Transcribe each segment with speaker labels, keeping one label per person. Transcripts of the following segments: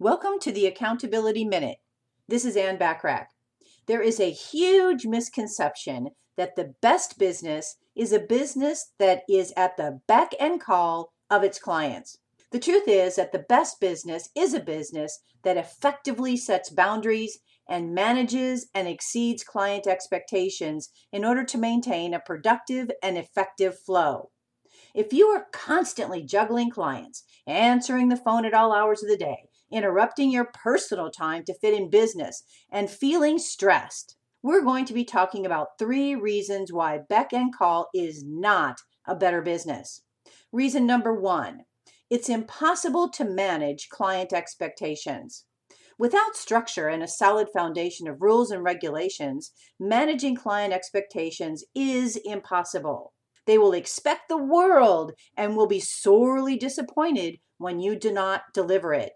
Speaker 1: Welcome to the Accountability Minute. This is Ann Bachrach. There is a huge misconception that the best business is a business that is at the beck and call of its clients. The truth is that the best business is a business that effectively sets boundaries and manages and exceeds client expectations in order to maintain a productive and effective flow. If you are constantly juggling clients, answering the phone at all hours of the day, interrupting your personal time to fit in business, and feeling stressed, we're going to be talking about three reasons why Beck and Call is not a better business. Reason number one it's impossible to manage client expectations. Without structure and a solid foundation of rules and regulations, managing client expectations is impossible. They will expect the world and will be sorely disappointed when you do not deliver it.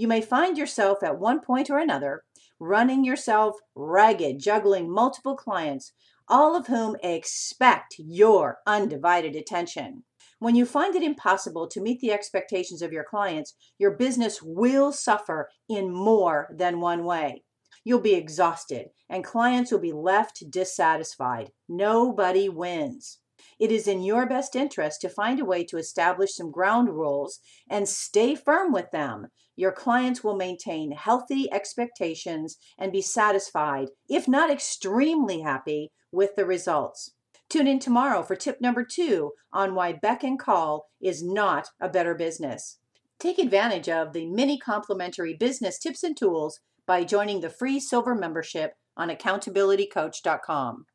Speaker 1: You may find yourself at one point or another running yourself ragged, juggling multiple clients, all of whom expect your undivided attention. When you find it impossible to meet the expectations of your clients, your business will suffer in more than one way. You'll be exhausted and clients will be left dissatisfied. Nobody wins. It is in your best interest to find a way to establish some ground rules and stay firm with them. Your clients will maintain healthy expectations and be satisfied, if not extremely happy, with the results. Tune in tomorrow for tip number two on why Beck and Call is not a better business. Take advantage of the many complimentary business tips and tools by joining the free silver membership on accountabilitycoach.com.